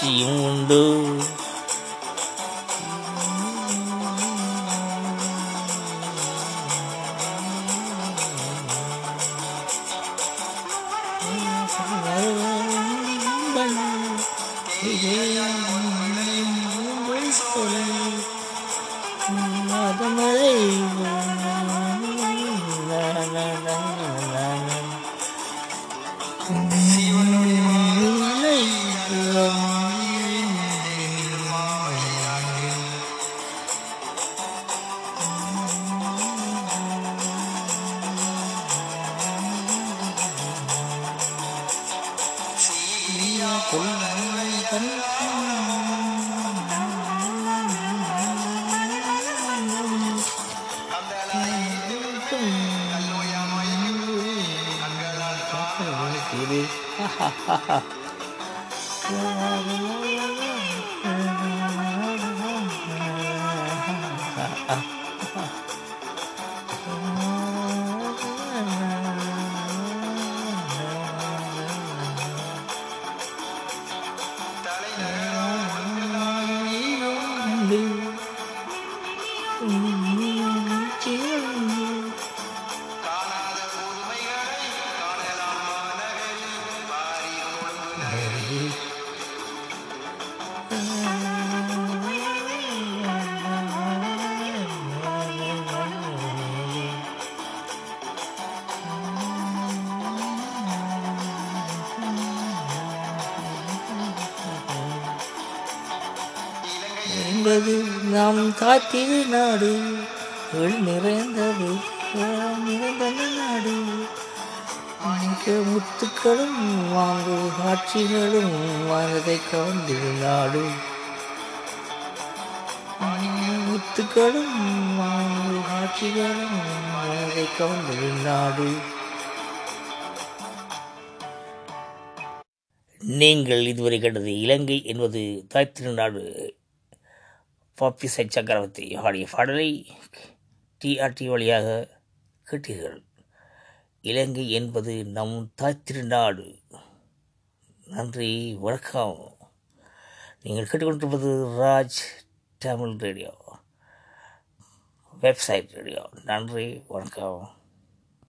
chỉ muốn đưa Hãy subscribe cho kênh Ghiền Mì Gõ Để không bỏ lỡ những video 咿呀咿呀咿呀咿呀，咿呀咿呀咿呀，哈哈哈哈。என்பது நாம் காத்திரு நாடு எள் நிறைந்தது நிறைந்த நாடு. மிக்க முத்துக்களும் வாங்கு காட்சிகளும் மனதை கவர்ந்திரு முத்துக்களும் வாங்கு காட்சிகளும் மனதை கவர்ந்திரு நீங்கள் இதுவரை கண்டது இலங்கை என்பது தாய் திருநாடு பாப்பிசை சக்கரவர்த்தி ஆடிய பாடலை டிஆர்டி வழியாக கேட்டீர்கள். இலங்கை என்பது நம் தாய் திருநாடு நன்றி வணக்கம். நீங்கள் கேட்டுக்கொண்டிருப்பது Raj Tamil radio website radio. நன்றி வணக்கம்.